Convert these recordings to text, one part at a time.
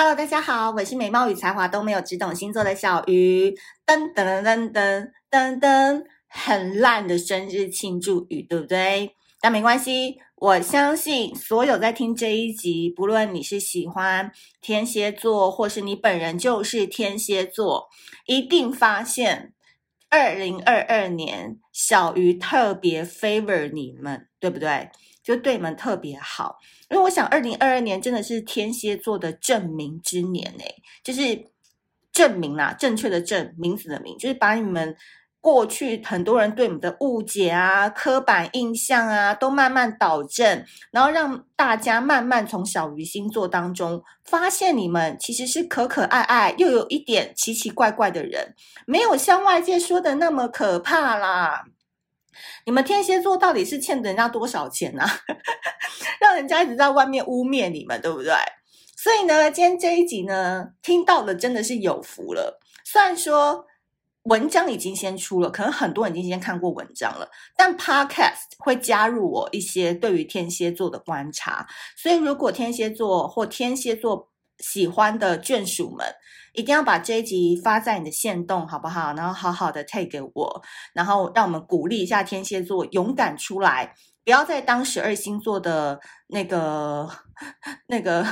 Hello，大家好，我是美貌与才华都没有，只懂星座的小鱼。噔噔噔噔噔噔，很烂的生日庆祝语，对不对？但没关系，我相信所有在听这一集，不论你是喜欢天蝎座，或是你本人就是天蝎座，一定发现二零二二年小鱼特别 favor 你们，对不对？就对你们特别好，因为我想，二零二二年真的是天蝎座的证明之年诶，就是证明啦，正确的证，名字的名，就是把你们过去很多人对你们的误解啊、刻板印象啊，都慢慢导正，然后让大家慢慢从小鱼星座当中发现你们其实是可可爱爱，又有一点奇奇怪怪的人，没有像外界说的那么可怕啦。你们天蝎座到底是欠人家多少钱呢、啊？让人家一直在外面污蔑你们，对不对？所以呢，今天这一集呢，听到的真的是有福了。虽然说文章已经先出了，可能很多人已经先看过文章了，但 Podcast 会加入我一些对于天蝎座的观察。所以，如果天蝎座或天蝎座喜欢的眷属们，一定要把这一集发在你的限动，好不好？然后好好的 take 给我，然后让我们鼓励一下天蝎座，勇敢出来，不要再当十二星座的那个那个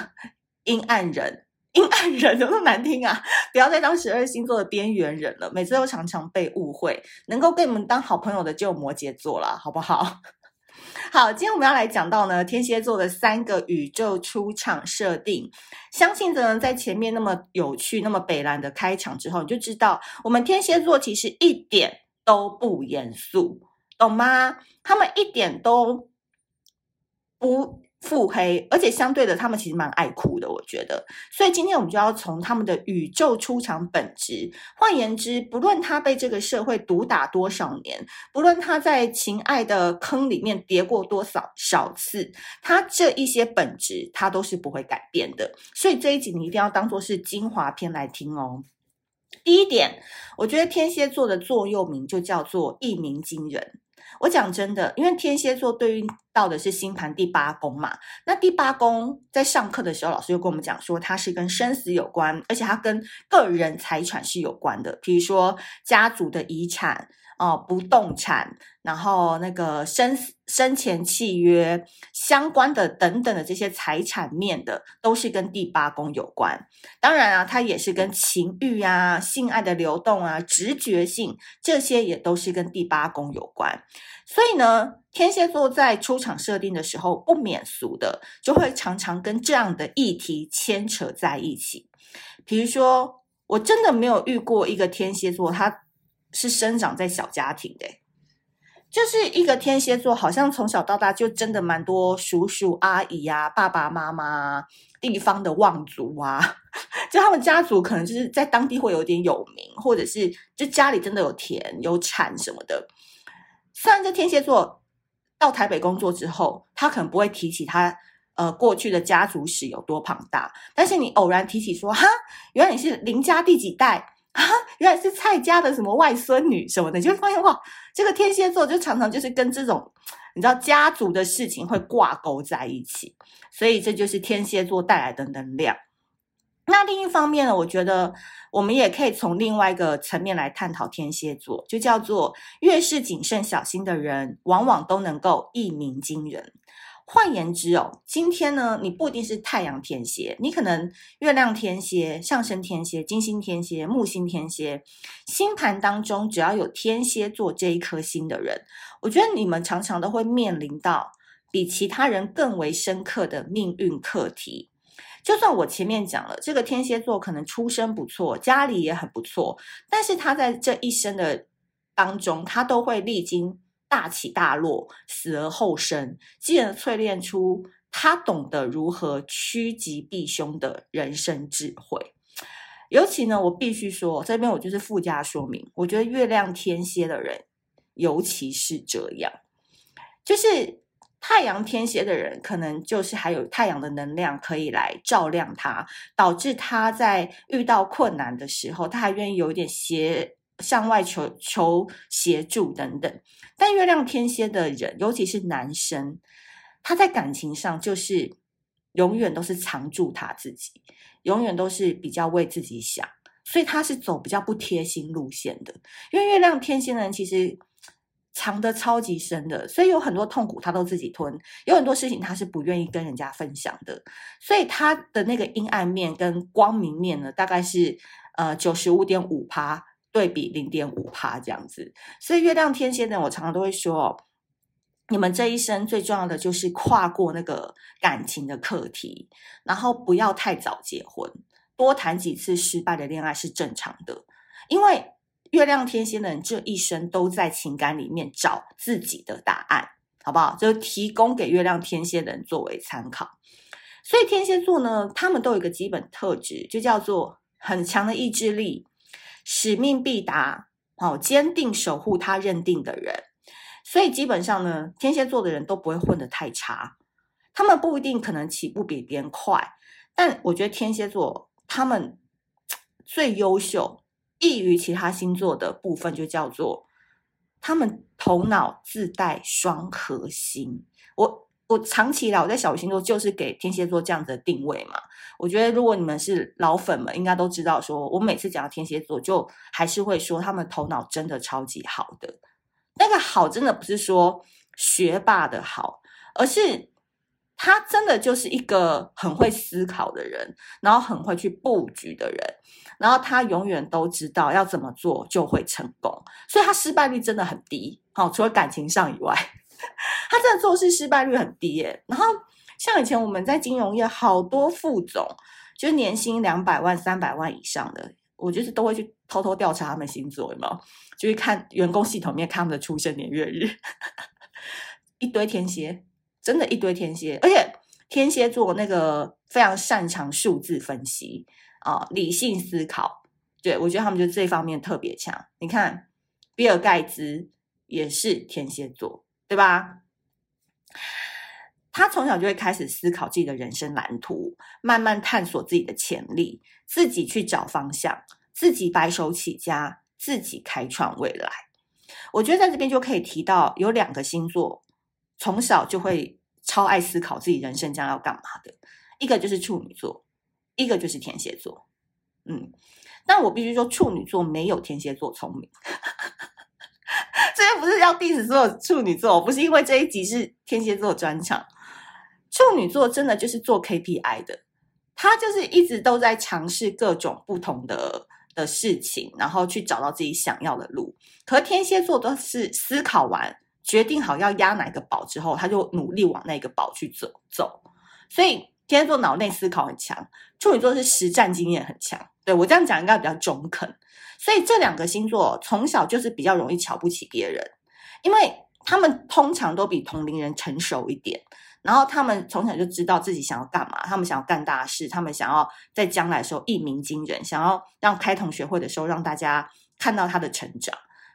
阴暗人，阴暗人怎么那么难听啊？不要再当十二星座的边缘人了，每次都常常被误会。能够跟你们当好朋友的就摩羯座了，好不好？好，今天我们要来讲到呢，天蝎座的三个宇宙出场设定。相信着呢，在前面那么有趣、那么北蓝的开场之后，你就知道我们天蝎座其实一点都不严肃，懂吗？他们一点都不。腹黑，而且相对的，他们其实蛮爱哭的，我觉得。所以今天我们就要从他们的宇宙出场本质。换言之，不论他被这个社会毒打多少年，不论他在情爱的坑里面跌过多少少次，他这一些本质他都是不会改变的。所以这一集你一定要当做是精华篇来听哦。第一点，我觉得天蝎座的座右铭就叫做一鸣惊人。我讲真的，因为天蝎座对应到的是星盘第八宫嘛，那第八宫在上课的时候，老师又跟我们讲说，它是跟生死有关，而且它跟个人财产是有关的，比如说家族的遗产。哦，不动产，然后那个生生前契约相关的等等的这些财产面的，都是跟第八宫有关。当然啊，它也是跟情欲啊、性爱的流动啊、直觉性这些也都是跟第八宫有关。所以呢，天蝎座在出场设定的时候，不免俗的就会常常跟这样的议题牵扯在一起。比如说，我真的没有遇过一个天蝎座，他。是生长在小家庭的，就是一个天蝎座，好像从小到大就真的蛮多叔叔阿姨啊、爸爸妈妈、地方的望族啊，就他们家族可能就是在当地会有点有名，或者是就家里真的有田有产什么的。虽然这天蝎座到台北工作之后，他可能不会提起他呃过去的家族史有多庞大，但是你偶然提起说，哈，原来你是林家第几代。啊，原来是蔡家的什么外孙女什么的，就会发现哇，这个天蝎座就常常就是跟这种你知道家族的事情会挂钩在一起，所以这就是天蝎座带来的能量。那另一方面呢，我觉得我们也可以从另外一个层面来探讨天蝎座，就叫做越是谨慎小心的人，往往都能够一鸣惊人。换言之哦，今天呢，你不一定是太阳天蝎，你可能月亮天蝎、上升天蝎、金星天蝎、木星天蝎，星盘当中只要有天蝎座这一颗星的人，我觉得你们常常都会面临到比其他人更为深刻的命运课题。就算我前面讲了，这个天蝎座可能出身不错，家里也很不错，但是他在这一生的当中，他都会历经。大起大落，死而后生，进而淬炼出他懂得如何趋吉避凶的人生智慧。尤其呢，我必须说，这边我就是附加说明，我觉得月亮天蝎的人，尤其是这样，就是太阳天蝎的人，可能就是还有太阳的能量可以来照亮他，导致他在遇到困难的时候，他还愿意有一点协向外求求协助等等。但月亮天蝎的人，尤其是男生，他在感情上就是永远都是藏住他自己。永远都是比较为自己想，所以他是走比较不贴心路线的。因为月亮天蝎的人其实藏得超级深的，所以有很多痛苦他都自己吞，有很多事情他是不愿意跟人家分享的。所以他的那个阴暗面跟光明面呢，大概是呃九十五点五趴对比零点五趴这样子。所以月亮天蝎的人，我常常都会说。你们这一生最重要的就是跨过那个感情的课题，然后不要太早结婚，多谈几次失败的恋爱是正常的。因为月亮天蝎的人这一生都在情感里面找自己的答案，好不好？就提供给月亮天蝎人作为参考。所以天蝎座呢，他们都有一个基本特质，就叫做很强的意志力，使命必达，好，坚定守护他认定的人。所以基本上呢，天蝎座的人都不会混得太差，他们不一定可能起步比别人快，但我觉得天蝎座他们最优秀，异于其他星座的部分就叫做他们头脑自带双核心。我我长期以来我在小鱼星座就是给天蝎座这样子的定位嘛。我觉得如果你们是老粉们，应该都知道说，说我每次讲到天蝎座，就还是会说他们头脑真的超级好的。那个好真的不是说学霸的好，而是他真的就是一个很会思考的人，然后很会去布局的人，然后他永远都知道要怎么做就会成功，所以他失败率真的很低。好，除了感情上以外，他真的做事失败率很低耶。然后像以前我们在金融业，好多副总就年薪两百万、三百万以上的。我就是都会去偷偷调查他们星座，有没有？就是看员工系统面看他们的出生年月日，一堆天蝎，真的，一堆天蝎。而且天蝎座那个非常擅长数字分析啊，理性思考。对，我觉得他们就这方面特别强。你看，比尔盖茨也是天蝎座，对吧？他从小就会开始思考自己的人生蓝图，慢慢探索自己的潜力，自己去找方向，自己白手起家，自己开创未来。我觉得在这边就可以提到有两个星座，从小就会超爱思考自己人生将要干嘛的，一个就是处女座，一个就是天蝎座。嗯，但我必须说，处女座没有天蝎座聪明。这边不是要 diss 所有处女座，不是因为这一集是天蝎座专场。处女座真的就是做 KPI 的，他就是一直都在尝试各种不同的的事情，然后去找到自己想要的路。可天蝎座都是思考完，决定好要押哪个宝之后，他就努力往那个宝去走走。所以天蝎座脑内思考很强，处女座是实战经验很强。对，我这样讲应该比较中肯。所以这两个星座从小就是比较容易瞧不起别人，因为他们通常都比同龄人成熟一点。然后他们从小就知道自己想要干嘛，他们想要干大事，他们想要在将来的时候一鸣惊人，想要让开同学会的时候让大家看到他的成长。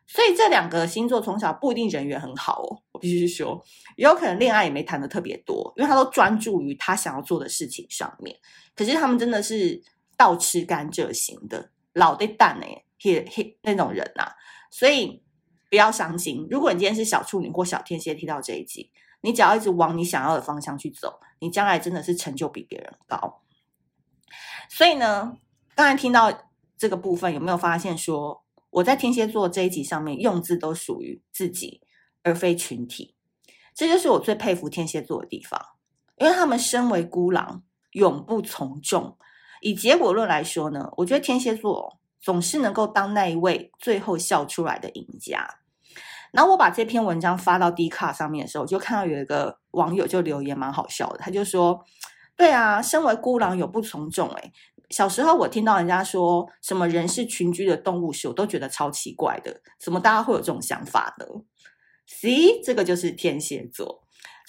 所以这两个星座从小不一定人缘很好哦，我必须说，也有可能恋爱也没谈的特别多，因为他都专注于他想要做的事情上面。可是他们真的是倒吃甘蔗型的，老的蛋哎，嘿嘿那种人呐、啊。所以不要伤心，如果你今天是小处女或小天蝎，听到这一集。你只要一直往你想要的方向去走，你将来真的是成就比别人高。所以呢，刚才听到这个部分，有没有发现说我在天蝎座这一集上面用字都属于自己，而非群体？这就是我最佩服天蝎座的地方，因为他们身为孤狼，永不从众。以结果论来说呢，我觉得天蝎座总是能够当那一位最后笑出来的赢家。然后我把这篇文章发到 D 卡上面的时候，我就看到有一个网友就留言，蛮好笑的。他就说：“对啊，身为孤狼，有不从众。诶，小时候我听到人家说什么人是群居的动物时，我都觉得超奇怪的。怎么大家会有这种想法呢？See，这个就是天蝎座。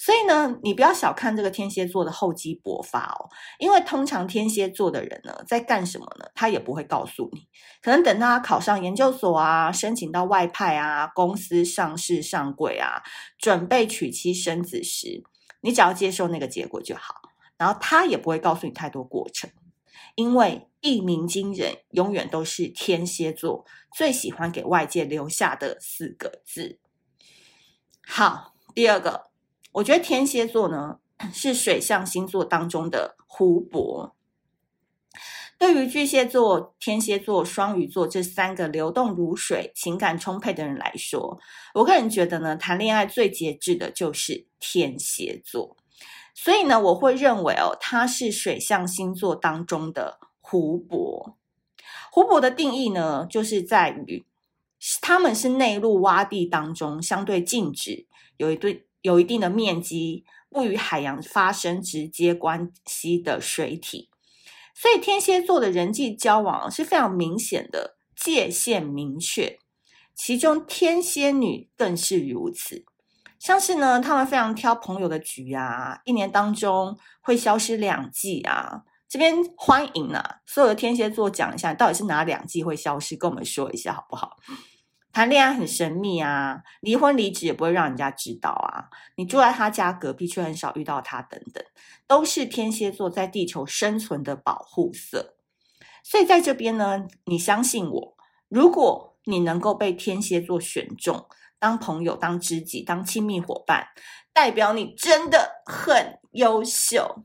所以呢，你不要小看这个天蝎座的厚积薄发哦，因为通常天蝎座的人呢，在干什么呢？他也不会告诉你。可能等到他考上研究所啊，申请到外派啊，公司上市上柜啊，准备娶妻生子时，你只要接受那个结果就好。然后他也不会告诉你太多过程，因为一鸣惊人永远都是天蝎座最喜欢给外界留下的四个字。好，第二个。我觉得天蝎座呢，是水象星座当中的湖泊。对于巨蟹座、天蝎座、双鱼座这三个流动如水、情感充沛的人来说，我个人觉得呢，谈恋爱最节制的就是天蝎座。所以呢，我会认为哦，它是水象星座当中的湖泊。湖泊的定义呢，就是在于他们是内陆洼地当中相对静止，有一对。有一定的面积，不与海洋发生直接关系的水体，所以天蝎座的人际交往是非常明显的，界限明确。其中天蝎女更是如此，像是呢，他们非常挑朋友的局啊，一年当中会消失两季啊。这边欢迎啊，所有的天蝎座讲一下，到底是哪两季会消失，跟我们说一下好不好？谈恋爱很神秘啊，离婚离职也不会让人家知道啊。你住在他家隔壁，却很少遇到他，等等，都是天蝎座在地球生存的保护色。所以在这边呢，你相信我，如果你能够被天蝎座选中，当朋友、当知己、当亲密伙伴，代表你真的很优秀。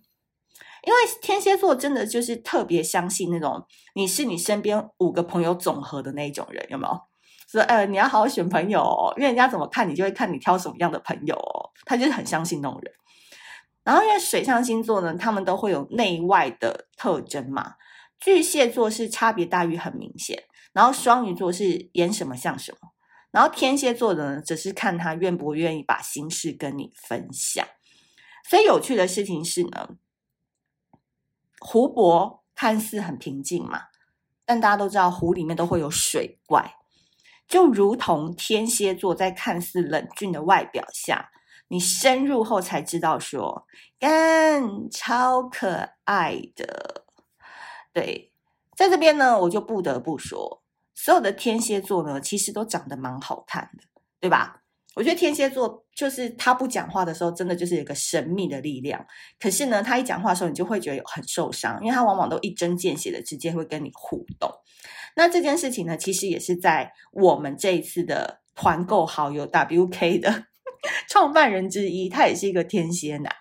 因为天蝎座真的就是特别相信那种你是你身边五个朋友总和的那种人，有没有？说，呃，你要好好选朋友哦，因为人家怎么看你，就会看你挑什么样的朋友哦。他就是很相信那种人。然后，因为水象星座呢，他们都会有内外的特征嘛。巨蟹座是差别待遇很明显，然后双鱼座是演什么像什么，然后天蝎座的呢，只是看他愿不愿意把心事跟你分享。所以有趣的事情是呢，湖泊看似很平静嘛，但大家都知道湖里面都会有水怪。就如同天蝎座在看似冷峻的外表下，你深入后才知道说，干超可爱的。对，在这边呢，我就不得不说，所有的天蝎座呢，其实都长得蛮好看的，对吧？我觉得天蝎座就是他不讲话的时候，真的就是有一个神秘的力量。可是呢，他一讲话的时候，你就会觉得很受伤，因为他往往都一针见血的直接会跟你互动。那这件事情呢，其实也是在我们这一次的团购好友 WK 的 创办人之一，他也是一个天蝎男。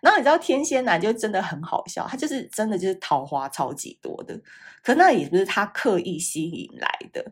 然后你知道天蝎男就真的很好笑，他就是真的就是桃花超级多的，可那也不是他刻意吸引来的。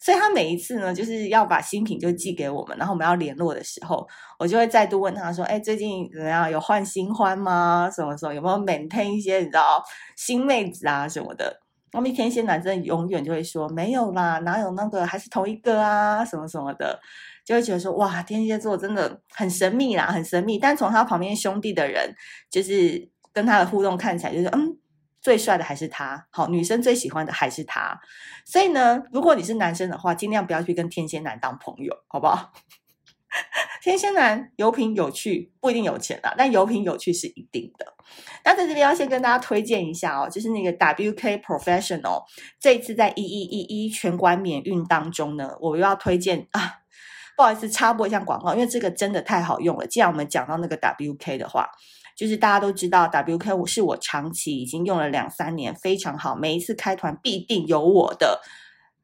所以他每一次呢，就是要把新品就寄给我们，然后我们要联络的时候，我就会再度问他说：“哎，最近怎么样？有换新欢吗？什么时候有没有 maintain 一些你知道新妹子啊什么的？”那么天蝎男真的永远就会说没有啦，哪有那个还是同一个啊，什么什么的，就会觉得说哇，天蝎座真的很神秘啦，很神秘。但从他旁边兄弟的人，就是跟他的互动看起来，就是嗯，最帅的还是他，好，女生最喜欢的还是他。所以呢，如果你是男生的话，尽量不要去跟天蝎男当朋友，好不好？天蝎男有品有趣，不一定有钱啊，但有品有趣是一定的。那在这边要先跟大家推荐一下哦，就是那个 WK Professional，这一次在一一一一全馆免运当中呢，我又要推荐啊，不好意思插播一下广告，因为这个真的太好用了。既然我们讲到那个 WK 的话，就是大家都知道 WK 是我长期已经用了两三年，非常好，每一次开团必定有我的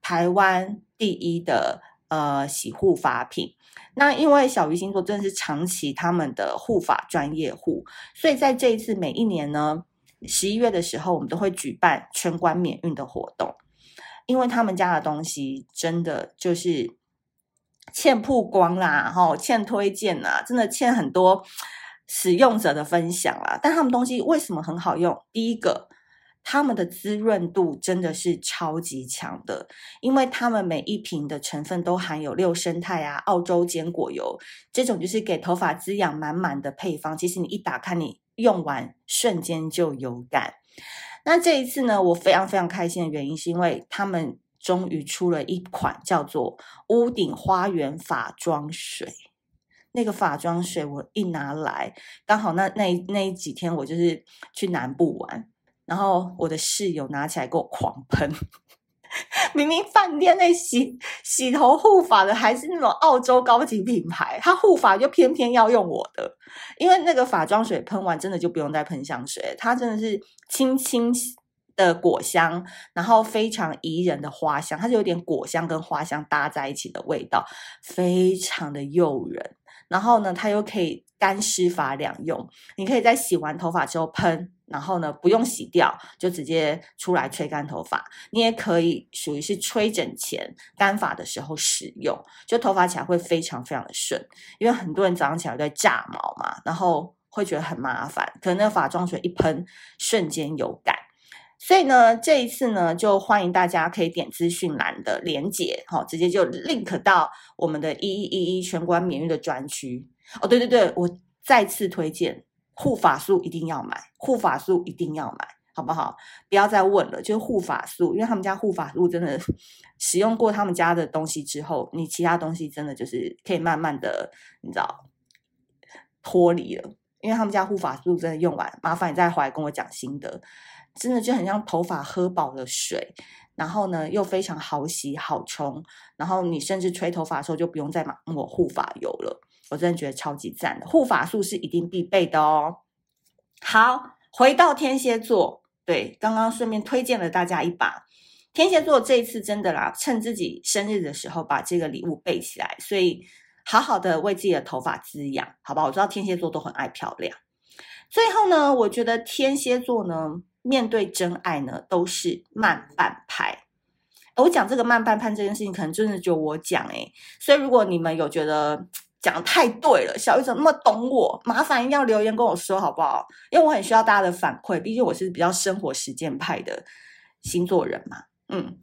台湾第一的呃洗护发品。那因为小鱼星座真的是长期他们的护发专业户，所以在这一次每一年呢，十一月的时候，我们都会举办全馆免运的活动，因为他们家的东西真的就是欠曝光啦，哈，欠推荐啦，真的欠很多使用者的分享啦。但他们东西为什么很好用？第一个。他们的滋润度真的是超级强的，因为他们每一瓶的成分都含有六胜肽啊、澳洲坚果油这种，就是给头发滋养满满的配方。其实你一打开，你用完瞬间就有感。那这一次呢，我非常非常开心的原因，是因为他们终于出了一款叫做屋顶花园法妆水。那个法妆水我一拿来，刚好那那那几天我就是去南部玩，然后我的室友拿起来给我狂喷。明明饭店那洗洗头护发的还是那种澳洲高级品牌，他护发就偏偏要用我的，因为那个法妆水喷完真的就不用再喷香水，它真的是轻轻的果香，然后非常宜人的花香，它是有点果香跟花香搭在一起的味道，非常的诱人。然后呢，它又可以干湿发两用，你可以在洗完头发之后喷。然后呢，不用洗掉，就直接出来吹干头发。你也可以属于是吹枕前干发的时候使用，就头发起来会非常非常的顺。因为很多人早上起来都在炸毛嘛，然后会觉得很麻烦。可能那个发妆水一喷，瞬间有感。所以呢，这一次呢，就欢迎大家可以点资讯栏的连结，好，直接就 link 到我们的一一一一全馆免运的专区。哦，对对对，我再次推荐。护发素一定要买，护发素一定要买，好不好？不要再问了，就是护发素，因为他们家护发素真的使用过他们家的东西之后，你其他东西真的就是可以慢慢的，你知道脱离了。因为他们家护发素真的用完，麻烦你再回来跟我讲心得，真的就很像头发喝饱了水，然后呢又非常好洗好冲，然后你甚至吹头发的时候就不用再抹护发油了。我真的觉得超级赞的，护发素是一定必备的哦。好，回到天蝎座，对，刚刚顺便推荐了大家一把。天蝎座这一次真的啦，趁自己生日的时候把这个礼物备起来，所以好好的为自己的头发滋养，好吧？我知道天蝎座都很爱漂亮。最后呢，我觉得天蝎座呢，面对真爱呢，都是慢半拍。我讲这个慢半拍这件事情，可能真的就我讲诶，所以如果你们有觉得，讲太对了，小雨怎么那么懂我？麻烦一定要留言跟我说好不好？因为我很需要大家的反馈，毕竟我是比较生活实践派的星座人嘛。嗯，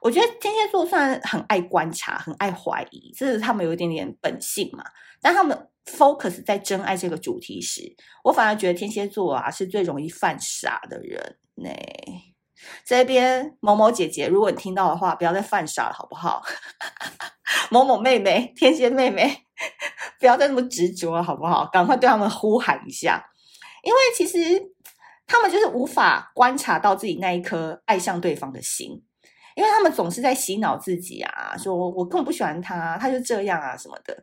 我觉得天蝎座虽然很爱观察，很爱怀疑，这是他们有一点点本性嘛。但他们 focus 在真爱这个主题时，我反而觉得天蝎座啊是最容易犯傻的人。那这边某某姐姐，如果你听到的话，不要再犯傻了，好不好？某某妹妹，天蝎妹妹。不要再那么执着了，好不好？赶快对他们呼喊一下，因为其实他们就是无法观察到自己那一颗爱上对方的心，因为他们总是在洗脑自己啊，说我根本不喜欢他，他就这样啊什么的。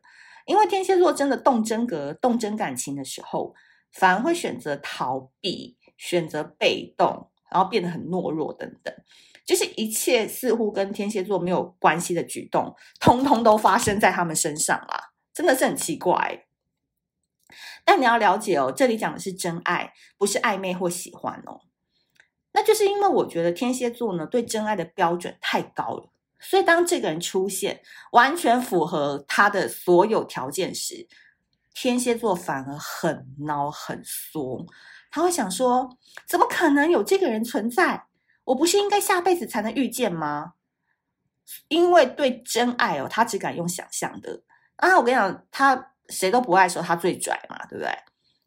因为天蝎座真的动真格、动真感情的时候，反而会选择逃避、选择被动，然后变得很懦弱等等，就是一切似乎跟天蝎座没有关系的举动，通通都发生在他们身上啦。真的是很奇怪，但你要了解哦，这里讲的是真爱，不是暧昧或喜欢哦。那就是因为我觉得天蝎座呢，对真爱的标准太高了，所以当这个人出现，完全符合他的所有条件时，天蝎座反而很恼很缩，他会想说：怎么可能有这个人存在？我不是应该下辈子才能遇见吗？因为对真爱哦，他只敢用想象的。啊，我跟你讲，他谁都不爱的时候，他最拽嘛，对不对？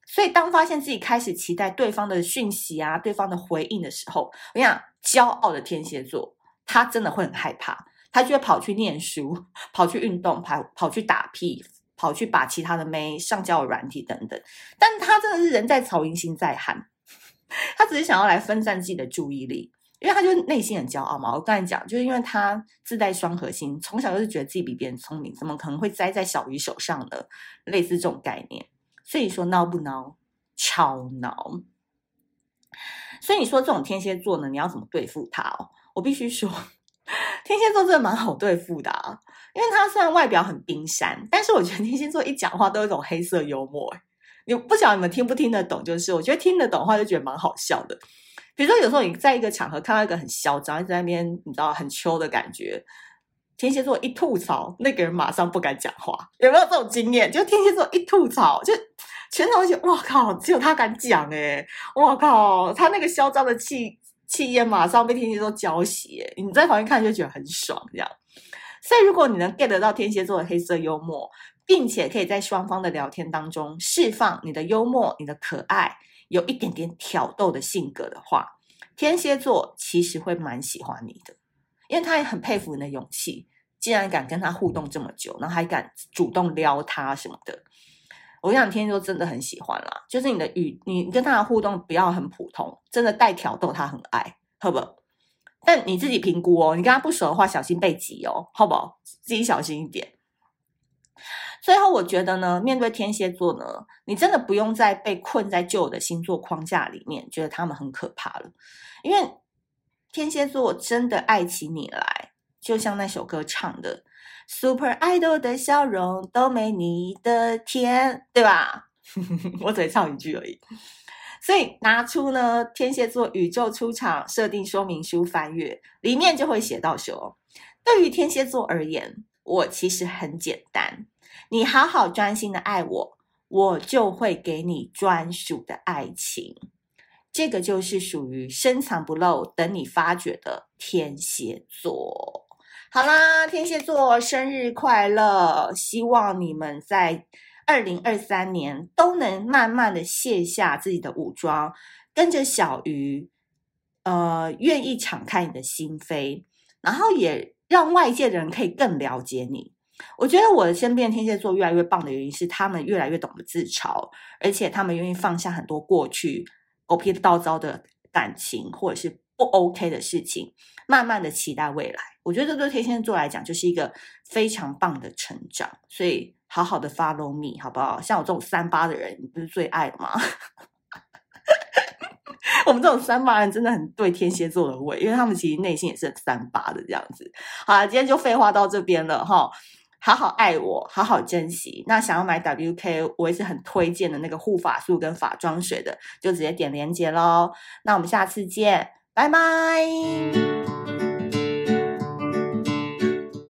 所以当发现自己开始期待对方的讯息啊，对方的回应的时候，我跟你讲，骄傲的天蝎座，他真的会很害怕，他就会跑去念书，跑去运动，跑跑去打屁，跑去把其他的妹上交软体等等。但他真的是人在曹营心在汉，他只是想要来分散自己的注意力。因为他就内心很骄傲嘛，我刚才讲，就是因为他自带双核心，从小就是觉得自己比别人聪明，怎么可能会栽在小鱼手上呢？类似这种概念，所以说孬不孬？超孬！所以你说这种天蝎座呢，你要怎么对付他哦？我必须说，天蝎座真的蛮好对付的啊，因为他虽然外表很冰山，但是我觉得天蝎座一讲话都有一种黑色幽默。你不晓得你们听不听得懂？就是我觉得听得懂的话，就觉得蛮好笑的。比如说，有时候你在一个场合看到一个很嚣张，在那边你知道很秋的感觉，天蝎座一吐槽，那个人马上不敢讲话，有没有这种经验？就天蝎座一吐槽，就全场就觉得哇靠，只有他敢讲诶，哇靠，他那个嚣张的气气焰马上被天蝎座浇熄，你在旁边看就觉得很爽，这样。所以如果你能 get 得到天蝎座的黑色幽默，并且可以在双方的聊天当中释放你的幽默、你的可爱。有一点点挑逗的性格的话，天蝎座其实会蛮喜欢你的，因为他也很佩服你的勇气，竟然敢跟他互动这么久，然后还敢主动撩他什么的。我想天蝎座真的很喜欢啦，就是你的语，你跟他的互动不要很普通，真的带挑逗他很爱，好不？但你自己评估哦，你跟他不熟的话，小心被挤哦，好不？自己小心一点。最后，我觉得呢，面对天蝎座呢，你真的不用再被困在旧的星座框架里面，觉得他们很可怕了，因为天蝎座真的爱起你来，就像那首歌唱的。Super Idol 的笑容都没你的甜，对吧？我只会唱一句而已。所以拿出呢，天蝎座宇宙出场设定说明书翻阅，里面就会写到说：对于天蝎座而言，我其实很简单，你好好专心的爱我，我就会给你专属的爱情。这个就是属于深藏不露，等你发掘的天蝎座。好啦，天蝎座生日快乐！希望你们在二零二三年都能慢慢的卸下自己的武装，跟着小鱼，呃，愿意敞开你的心扉，然后也让外界的人可以更了解你。我觉得我的身边天蝎座越来越棒的原因是，他们越来越懂得自嘲，而且他们愿意放下很多过去狗屁倒灶的感情，或者是不 OK 的事情，慢慢的期待未来。我觉得这对天蝎座来讲就是一个非常棒的成长，所以好好的 follow me 好不好？像我这种三八的人，你不是最爱的吗？我们这种三八人真的很对天蝎座的胃，因为他们其实内心也是很三八的这样子。好了，今天就废话到这边了哈，好好爱我，好好珍惜。那想要买 WK，我也是很推荐的那个护发素跟发妆水的，就直接点链接喽。那我们下次见，拜拜。